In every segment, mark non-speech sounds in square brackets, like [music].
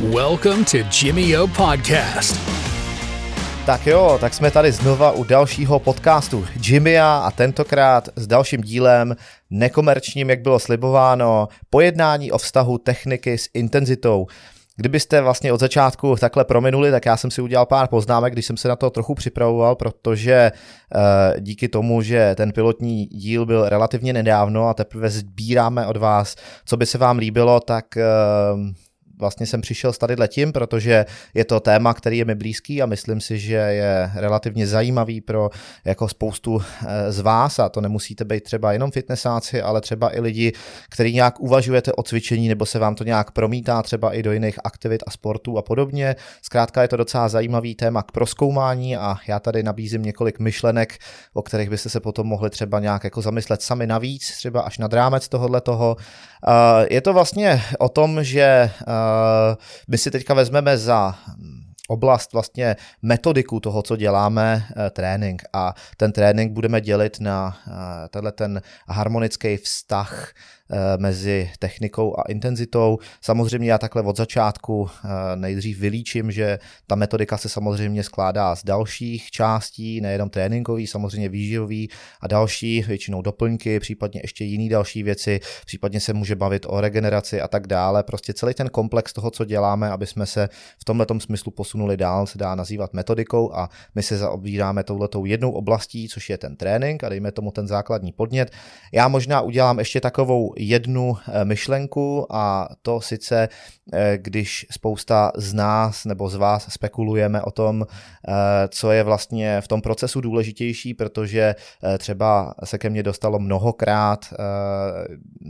Welcome to Jimmy O Podcast. Tak jo, tak jsme tady znova u dalšího podcastu Jimmya a tentokrát s dalším dílem, nekomerčním, jak bylo slibováno, pojednání o vztahu techniky s intenzitou. Kdybyste vlastně od začátku takhle prominuli, tak já jsem si udělal pár poznámek, když jsem se na to trochu připravoval, protože uh, díky tomu, že ten pilotní díl byl relativně nedávno a teprve sbíráme od vás, co by se vám líbilo, tak uh, vlastně jsem přišel s tady letím, protože je to téma, který je mi blízký a myslím si, že je relativně zajímavý pro jako spoustu eh, z vás a to nemusíte být třeba jenom fitnessáci, ale třeba i lidi, kteří nějak uvažujete o cvičení nebo se vám to nějak promítá třeba i do jiných aktivit a sportů a podobně. Zkrátka je to docela zajímavý téma k proskoumání a já tady nabízím několik myšlenek, o kterých byste se potom mohli třeba nějak jako zamyslet sami navíc, třeba až nad rámec tohohle toho. Je to vlastně o tom, že Eh, my si teďka vezmeme za oblast vlastně metodiku toho, co děláme, eh, trénink. A ten trénink budeme dělit na eh, tenhle ten harmonický vztah Eh, mezi technikou a intenzitou. Samozřejmě já takhle od začátku eh, nejdřív vylíčím, že ta metodika se samozřejmě skládá z dalších částí, nejenom tréninkový, samozřejmě výživový a další, většinou doplňky, případně ještě jiný další věci, případně se může bavit o regeneraci a tak dále. Prostě celý ten komplex toho, co děláme, aby jsme se v tomhle smyslu posunuli dál, se dá nazývat metodikou a my se zaobíráme touhletou jednou oblastí, což je ten trénink a dejme tomu ten základní podnět. Já možná udělám ještě takovou jednu eh, myšlenku a to sice, eh, když spousta z nás nebo z vás spekulujeme o tom, eh, co je vlastně v tom procesu důležitější, protože třeba se ke mně dostalo mnohokrát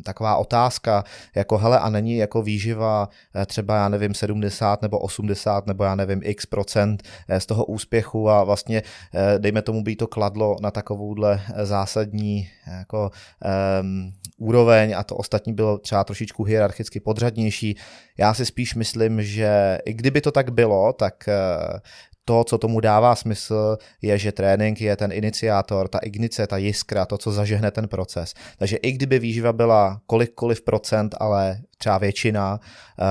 taková otázka, jako hele a není jako výživa třeba já nevím 70 nebo 80 nebo já nevím x procent z toho úspěchu a vlastně dejme tomu být to kladlo na takovouhle zásadní jako um, úroveň a to ostatní bylo třeba trošičku hierarchicky podřadnější. Já si spíš myslím, že i kdyby to tak bylo, tak eh, to, co tomu dává smysl, je, že trénink je ten iniciátor, ta ignice, ta jiskra, to, co zažehne ten proces. Takže i kdyby výživa byla kolikkoliv procent, ale třeba většina, eh,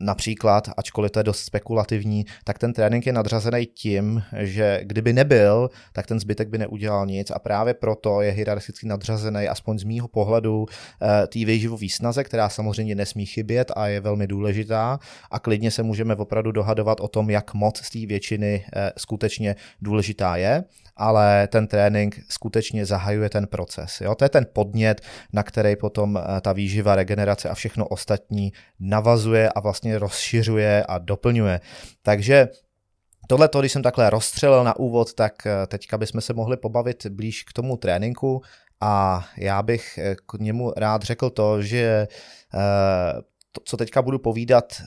například, ačkoliv to je dost spekulativní, tak ten trénink je nadřazený tím, že kdyby nebyl, tak ten zbytek by neudělal nic a právě proto je hierarchicky nadřazený, aspoň z mýho pohledu, eh, té výživové snaze, která samozřejmě nesmí chybět a je velmi důležitá a klidně se můžeme opravdu dohadovat o tom, jak moc z té většiny eh, skutečně důležitá je ale ten trénink skutečně zahajuje ten proces. Jo? To je ten podnět, na který potom ta výživa, regenerace a všechno ostatní navazuje a vlastně rozšiřuje a doplňuje. Takže Tohle, když jsem takhle rozstřelil na úvod, tak eh, teďka bychom se mohli pobavit blíž k tomu tréninku a já bych eh, k němu rád řekl to, že to, co teďka budu povídat,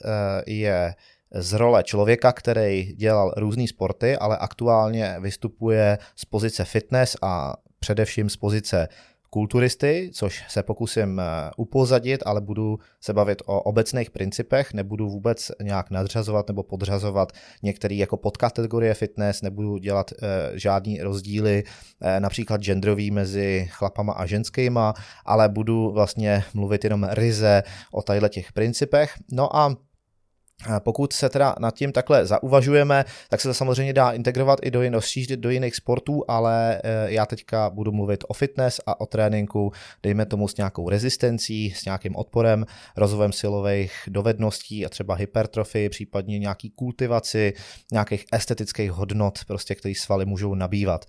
je z role člověka, který dělal různé sporty, ale aktuálně vystupuje z pozice fitness a především z pozice kulturisty, což se pokusím eh, upozadit, ale budu se bavit o obecných principech, nebudu vůbec nějak nadřazovat nebo podřazovat některé jako podkategorie fitness, nebudu dělat e, žádný rozdíly, e, například genderový mezi chlapama a ženskýma, ale budu vlastně mluvit jenom ryze o tadyhle těch principech. No a pokud se teda nad tím takhle zauvažujeme, tak se to samozřejmě dá integrovat i do, jiných, do jiných sportů, ale eh, já teďka budu mluvit o fitness a o tréninku, dejme tomu s nějakou rezistencí, s nějakým odporem, rozvojem silových dovedností a třeba hypertrofii, případně nějaký kultivaci, nějakých estetických hodnot, prostě, které svaly můžou nabývat.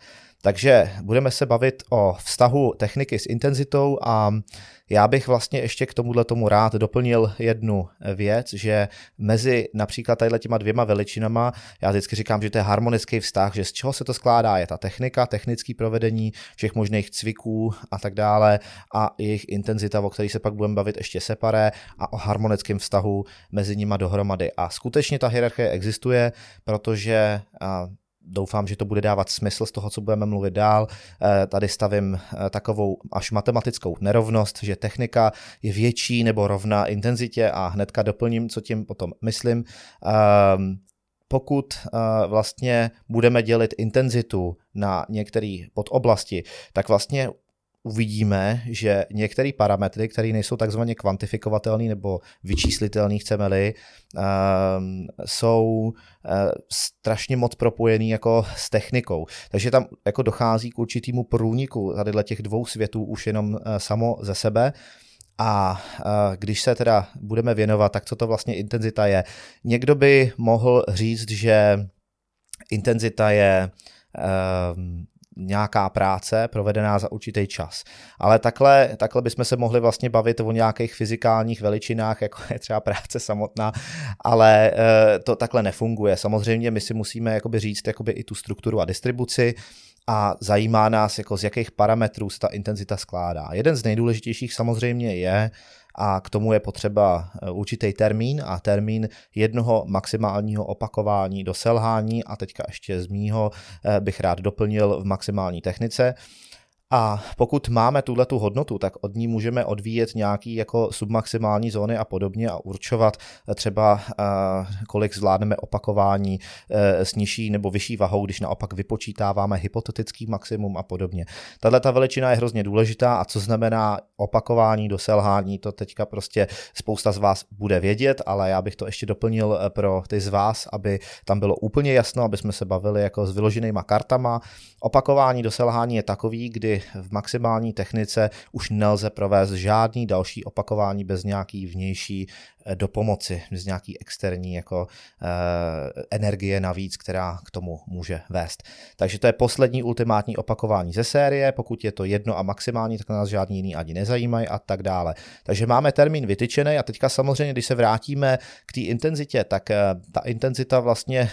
Takže budeme se bavit o vztahu techniky s intenzitou a já bych vlastně ještě k tomuhle tomu rád doplnil jednu věc, že mezi například tady těma dvěma veličinama, já vždycky říkám, že to je harmonický vztah, že z čeho se to skládá, je ta technika, technické provedení všech možných cviků a tak dále a jejich intenzita, o kterých se pak budeme bavit ještě separé a o harmonickém vztahu mezi nima dohromady. A skutečně ta hierarchie existuje, protože doufám, že to bude dávat smysl z toho, co budeme mluvit dál. Eh, tady stavím eh, takovou až matematickou nerovnost, že technika je větší nebo rovná intenzitě a hnedka doplním, co tím potom myslím. Ehm, pokud eh, vlastně budeme dělit intenzitu na některé podoblasti, tak vlastně uvidíme, že některé parametry, které nejsou takzvaně kvantifikovatelné nebo vyčíslitelné, chceme-li, um, jsou uh, strašně moc propojený jako s technikou. Takže tam jako dochází k určitému průniku tady těch dvou světů už jenom uh, samo ze sebe. A když se teda budeme věnovat, tak co to vlastně intenzita je? Někdo by mohl říct, že intenzita je um, nějaká práce provedená za určitý čas. Ale takhle, takhle bychom se mohli vlastně bavit o nějakých fyzikálních veličinách, jako je třeba práce samotná, ale eh, to takhle nefunguje. Samozřejmě my si musíme jakoby říct jakoby i tu strukturu a distribuci a zajímá nás, jako z jakých parametrů se ta intenzita skládá. Jeden z nejdůležitějších samozřejmě je, a k tomu je potřeba eh, určitý termín a termín jednoho maximálního opakování do selhání a teďka ještě z mýho eh, bych rád doplnil v maximální technice. A pokud máme tuhle tu hodnotu, tak od ní můžeme odvíjet nějaký jako submaximální zóny a podobně a určovat eh, třeba, kolik zvládneme opakování s nižší nebo vyšší vahou, když naopak vypočítáváme hypotetický maximum a podobně. Tahle ta veličina je hrozně důležitá a co znamená opakování do selhání, to teďka prostě spousta z vás bude vědět, ale já bych to ještě doplnil eh, pro ty z vás, aby tam bylo úplně jasno, aby jsme se bavili jako s vyloženýma kartama. Opakování do selhání je takový, kdy v maximální technice už nelze provést žádný další opakování bez nějaký vnější Eh, do pomoci z nějaký externí jako e, energie navíc, která k tomu může vést. Takže to je poslední ultimátní opakování ze série, pokud je to jedno a maximální, tak nás žádný jiný ani nezajímají a tak dále. Takže máme termín vytyčený a teďka samozřejmě, když se vrátíme k té intenzitě, tak e, ta intenzita vlastně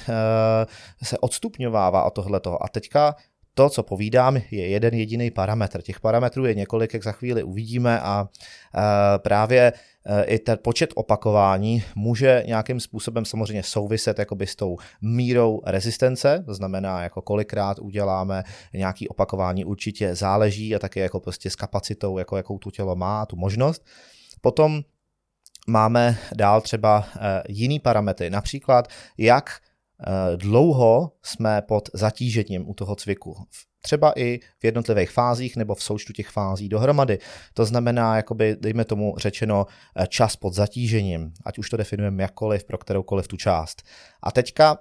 se odstupňovává od tohletoho a teďka to, co povídám, je jeden jediný parametr. Těch parametrů je několik, jak za chvíli uvidíme a e, právě e, i ten počet opakování může nějakým způsobem samozřejmě souviset jakoby s tou mírou rezistence, to znamená, jako kolikrát uděláme nějaký opakování, určitě záleží a také jako prostě s kapacitou, jako jakou tu tělo má, tu možnost. Potom máme dál třeba e, jiný parametry, například jak dlouho jsme pod zatížením u toho cviku. Třeba i v jednotlivých fázích nebo v součtu těch fází dohromady. To znamená, jakoby, dejme tomu řečeno, eh, čas pod zatížením, ať už to definujeme jakkoliv pro kteroukoliv tu část. A teďka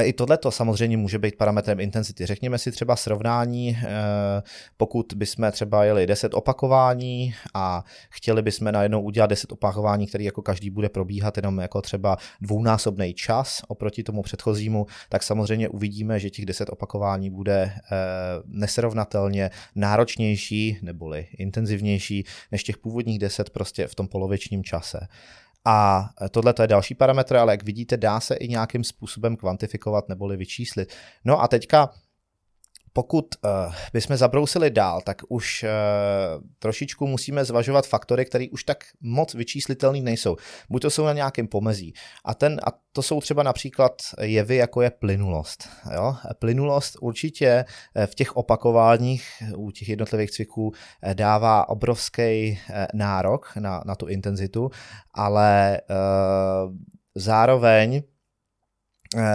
i tohle to samozřejmě může být parametrem intenzity. Řekněme si třeba srovnání, eh, pokud bychom třeba jeli 10 opakování a chtěli bychom najednou udělat 10 opakování, který jako každý bude probíhat jenom jako třeba dvounásobný čas oproti tomu předchozímu, tak samozřejmě uvidíme, že těch 10 opakování bude eh, nesrovnatelně náročnější neboli intenzivnější než těch původních 10 prostě v tom polovičním čase. A tohle je další parametr, ale jak vidíte, dá se i nějakým způsobem kvantifikovat neboli vyčíslit. No a teďka pokud uh, bychom zabrousili dál, tak už uh, trošičku musíme zvažovat faktory, které už tak moc vyčíslitelné nejsou. Buď to jsou na nějakém pomezí. A, ten, a to jsou třeba například jevy, jako je plynulost. Jo? Plynulost určitě eh, v těch opakováních u těch jednotlivých cviků dává obrovský nárok na, na tu intenzitu, ale uh, zároveň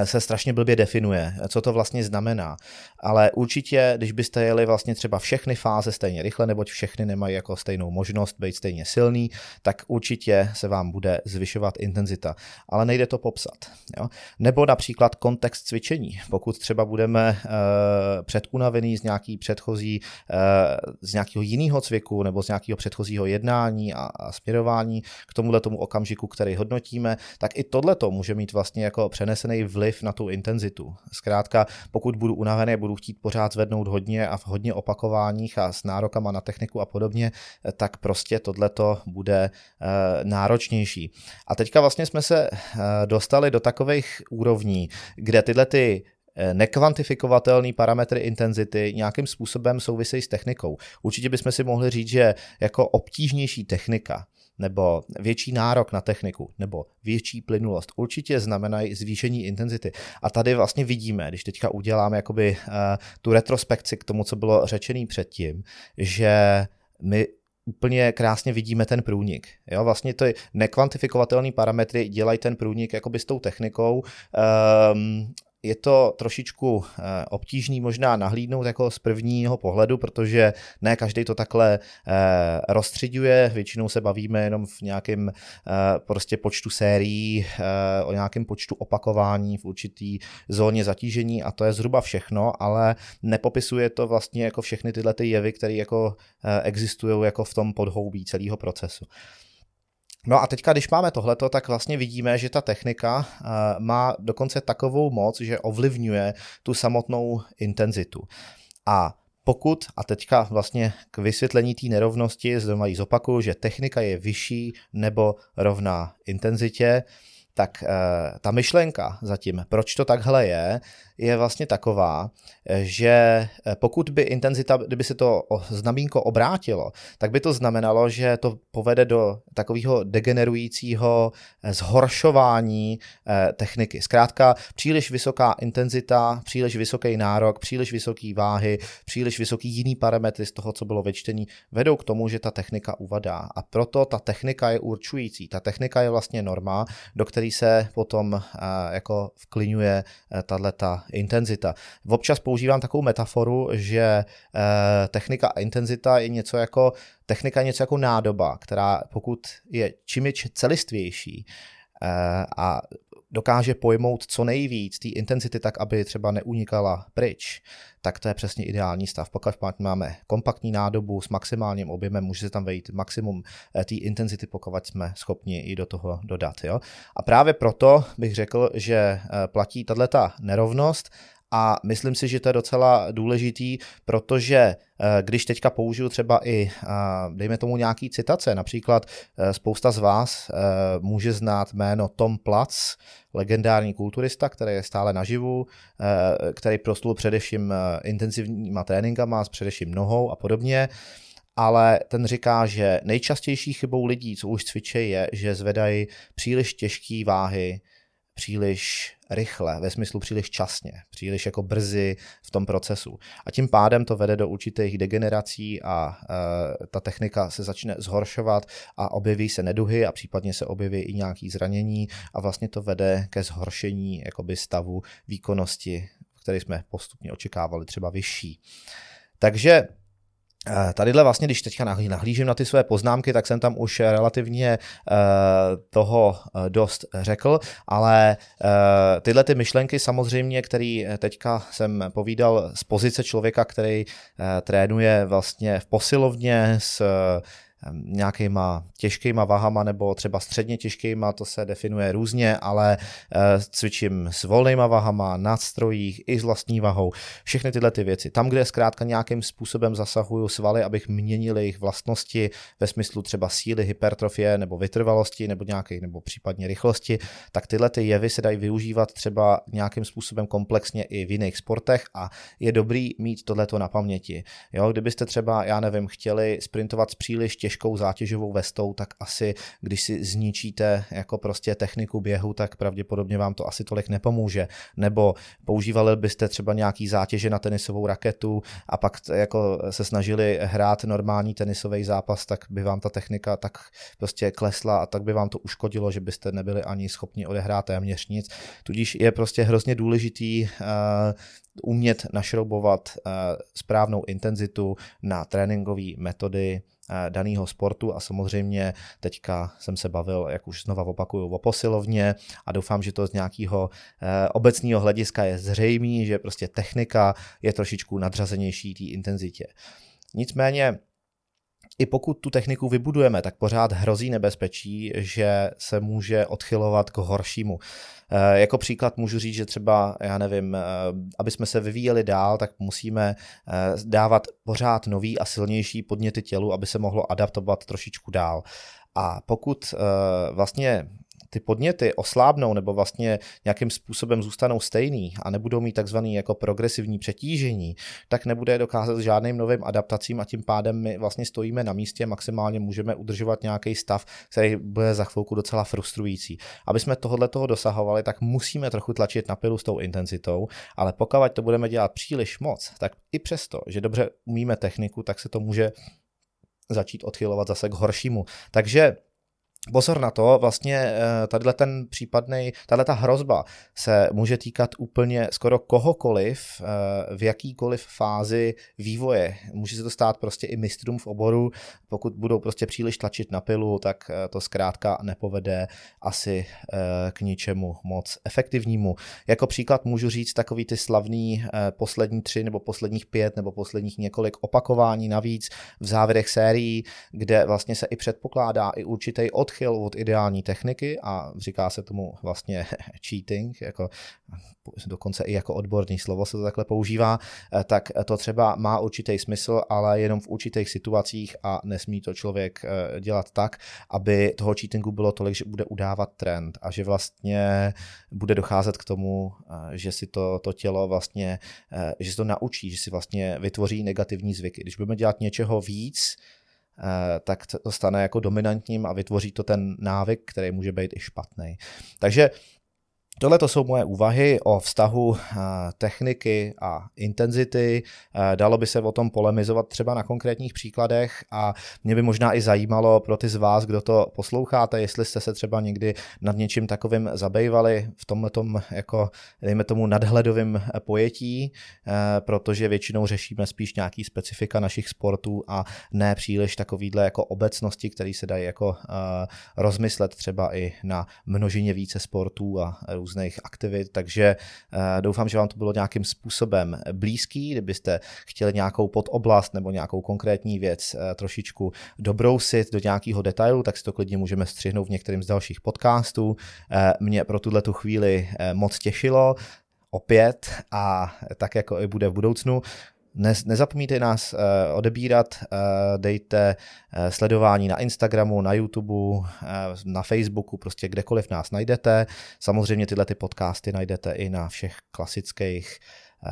se strašně blbě definuje, co to vlastně znamená. Ale určitě, když byste jeli vlastně třeba všechny fáze stejně rychle, neboť všechny nemají jako stejnou možnost být stejně silný, tak určitě se vám bude zvyšovat intenzita. Ale nejde to popsat. Jo? Nebo například kontext cvičení. Pokud třeba budeme uh, předunavený z nějaký předchozí, uh, z nějakého jiného cviku nebo z nějakého předchozího jednání a, a směrování k tomuhle tomu okamžiku, který hodnotíme, tak i tohle to může mít vlastně jako přenesený vliv na tu intenzitu. Zkrátka, pokud budu unavený, budu chtít pořád zvednout hodně a v hodně opakováních a s nárokama na techniku a podobně, tak prostě tohleto bude eh, náročnější. A teďka vlastně jsme se eh, dostali do takových úrovní, kde tyhle ty eh, nekvantifikovatelné parametry intenzity nějakým způsobem souvisejí s technikou. Určitě bychom si mohli říct, že jako obtížnější technika nebo větší nárok na techniku, nebo větší plynulost, určitě znamenají zvýšení intenzity. A tady vlastně vidíme, když teďka uděláme jakoby uh, tu retrospekci k tomu, co bylo řečený předtím, že my úplně krásně vidíme ten průnik. Jo, vlastně ty nekvantifikovatelné parametry dělají ten průnik jakoby s tou technikou um, je to trošičku eh, obtížný možná nahlídnout jako z prvního pohledu, protože ne každý to takhle eh, rozstředuje, většinou se bavíme jenom v nějakém prostě počtu sérií, o nějakém počtu opakování v určitý zóně zatížení a to je zhruba všechno, ale nepopisuje to vlastně jako všechny tyhle ty jevy, které jako existují jako v tom podhoubí celého procesu. No a teďka, když máme tohleto, tak vlastně vidíme, že ta technika uh, má dokonce takovou moc, že ovlivňuje tu samotnou intenzitu. A pokud, a teďka vlastně k vysvětlení té nerovnosti, zde mají zopakuju, že technika je vyšší nebo rovná intenzitě, tak uh, ta myšlenka zatím, proč to takhle je, je vlastně taková, že eh, pokud by intenzita, kdyby se to znamínko obrátilo, tak by to znamenalo, že to povede do takového degenerujícího eh, zhoršování eh, techniky. Zkrátka příliš vysoká intenzita, příliš vysoký nárok, příliš vysoký váhy, příliš vysoký jiný parametry z toho, co bylo vyčtení, vedou k tomu, že ta technika uvadá. A proto ta technika je určující. Ta technika je vlastně norma, do které se potom jako vklinuje tato intenzita. Občas používám takovou metaforu, že eh, technika a intenzita je něco jako, technika je něco jako nádoba, která pokud je čím je celistvější, eh, a dokáže pojmout co nejvíc té intenzity tak, aby třeba neunikala pryč, tak to je přesně ideální stav. Pokud máme kompaktní nádobu s maximálním objemem, může se tam vejít maximum eh, té intenzity, pokud jsme schopni i do toho dodat. Jo? A právě proto bych řekl, že eh, platí tato nerovnost a myslím si, že to je docela důležitý, protože eh, když teďka použiju třeba i, dejme tomu nějaký citace, například eh, spousta z vás eh, může znát jméno Tom Platz, legendární kulturista, který je stále naživu, který proslul především intenzivníma tréninkama, s především nohou a podobně. Ale ten říká, že nejčastější chybou lidí, co už cvičí, je, že zvedají příliš těžké váhy, příliš rychle, ve smyslu příliš časně, příliš jako brzy v tom procesu. A tím pádem to vede do určitých degenerací a e, ta technika se začne zhoršovat a objeví se neduhy a případně se objeví i nějaké zranění a vlastně to vede ke zhoršení jakoby stavu výkonnosti, který jsme postupně očekávali třeba vyšší. Takže tadyhle vlastně, když teďka nahlížím na ty své poznámky, tak jsem tam už relativně eh, toho eh, dost řekl, ale tyhle ty myšlenky samozřejmě, které teďka jsem povídal z pozice člověka, který trénuje vlastně v posilovně s nějakýma těžkýma váhama nebo třeba středně těžkýma, to se definuje různě, ale eh, cvičím s volnýma váhama, na strojích i s vlastní vahou, všechny tyhle ty věci. Tam, kde zkrátka nějakým způsobem zasahuju svaly, abych měnil jejich vlastnosti ve smyslu třeba síly, hypertrofie nebo vytrvalosti nebo nějaké, nebo případně rychlosti, tak tyhle ty jevy se dají využívat třeba nějakým způsobem komplexně i v jiných sportech a je dobrý mít tohleto na paměti. Jo, kdybyste třeba, já nevím, chtěli sprintovat příliš těžkou zátěžovou vestou, tak asi když si zničíte jako prostě techniku běhu, tak pravděpodobně vám to asi tolik nepomůže. Nebo používali byste třeba nějaký zátěže na tenisovou raketu a pak jako se snažili hrát normální tenisový zápas, tak by vám ta technika tak prostě klesla a tak by vám to uškodilo, že byste nebyli ani schopni odehrát téměř nic. Tudíž je prostě hrozně důležitý uh, umět našroubovat uh, správnou intenzitu na tréninkové metody daného sportu a samozřejmě teďka jsem se bavil, jak už znova opakuju, o posilovně a doufám, že to z nějakého eh, obecného hlediska je zřejmý, že prostě technika je trošičku nadřazenější té intenzitě. Nicméně i pokud tu techniku vybudujeme, tak pořád hrozí nebezpečí, že se může odchylovat k horšímu. E, jako příklad můžu říct, že třeba, já nevím, e, aby jsme se vyvíjeli dál, tak musíme e, dávat pořád nový a silnější podněty tělu, aby se mohlo adaptovat trošičku dál. A pokud vlastně ty podněty oslábnou nebo vlastně nějakým způsobem zůstanou stejný a nebudou mít takzvaný jako progresivní přetížení, tak nebude dokázat žádným novým adaptacím a tím pádem my vlastně stojíme na místě, maximálně můžeme udržovat nějaký stav, který bude za chvilku docela frustrující. Aby jsme tohle toho dosahovali, tak musíme trochu tlačit na pilu s tou intenzitou, ale pokud to budeme dělat příliš moc, tak i přesto, že dobře umíme techniku, tak se to může začít odchylovat zase k horšímu. Takže Pozor na to, vlastně eh, tadyhle ten případný, tahle ta hrozba se může týkat úplně skoro kohokoliv eh, v jakýkoliv fázi vývoje. Může se to stát prostě i mistrům v oboru, pokud budou prostě příliš tlačit na pilu, tak eh, to zkrátka nepovede asi k ničemu moc efektivnímu. Jako příklad můžu říct takový ty slavný poslední tři nebo posledních pět nebo posledních několik opakování navíc v závěrech sérií, kde vlastně se i předpokládá i určitý odchyl odchyl od ideální techniky a říká se tomu vlastně [laughs] cheating, jako dokonce i jako odborný slovo se to takhle používá, eh, tak to třeba má určitý smysl, ale jenom v určitých situacích a nesmí to člověk eh, dělat tak, aby toho cheatingu bylo tolik, že bude udávat trend a že vlastně bude docházet k tomu, eh, že si to, to tělo vlastně, že si to naučí, že si vlastně vytvoří negativní zvyky. Když budeme dělat něčeho víc, Eh, tak to stane jako dominantním a vytvoří to ten návyk, který může být i špatný. Takže Tohle to jsou moje úvahy o vztahu eh, techniky a intenzity. Eh, dalo by se o tom polemizovat třeba na konkrétních příkladech a mě by možná i zajímalo pro ty z vás, kdo to posloucháte, jestli jste se třeba někdy nad něčím takovým zabývali v tomhle jako, dejme tomu, nadhledovým pojetí, eh, protože většinou řešíme spíš nějaký specifika našich sportů a ne příliš takovýhle jako obecnosti, které se dají jako rozmyslet třeba i na množině více sportů a aktivit, takže eh, doufám, že vám to bylo nějakým způsobem blízký, kdybyste chtěli nějakou podoblast nebo nějakou konkrétní věc eh, trošičku dobrousit do nějakého detailu, tak si to klidně můžeme střihnout v některým z dalších podcastů. Eh, mě pro tuhle tu chvíli moc těšilo, opět a tak jako i bude v budoucnu. Ne, nás uh, odebírat, uh, dejte uh, sledování na Instagramu, na YouTube, uh, na Facebooku, prostě kdekoliv nás najdete. Samozřejmě tyhle ty podcasty najdete i na všech klasických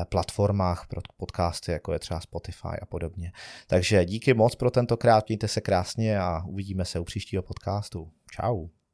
platformách pro podcasty, jako je třeba Spotify a podobně. Takže díky moc pro tentokrát, mějte se krásně a uvidíme se u příštího podcastu. Ciao.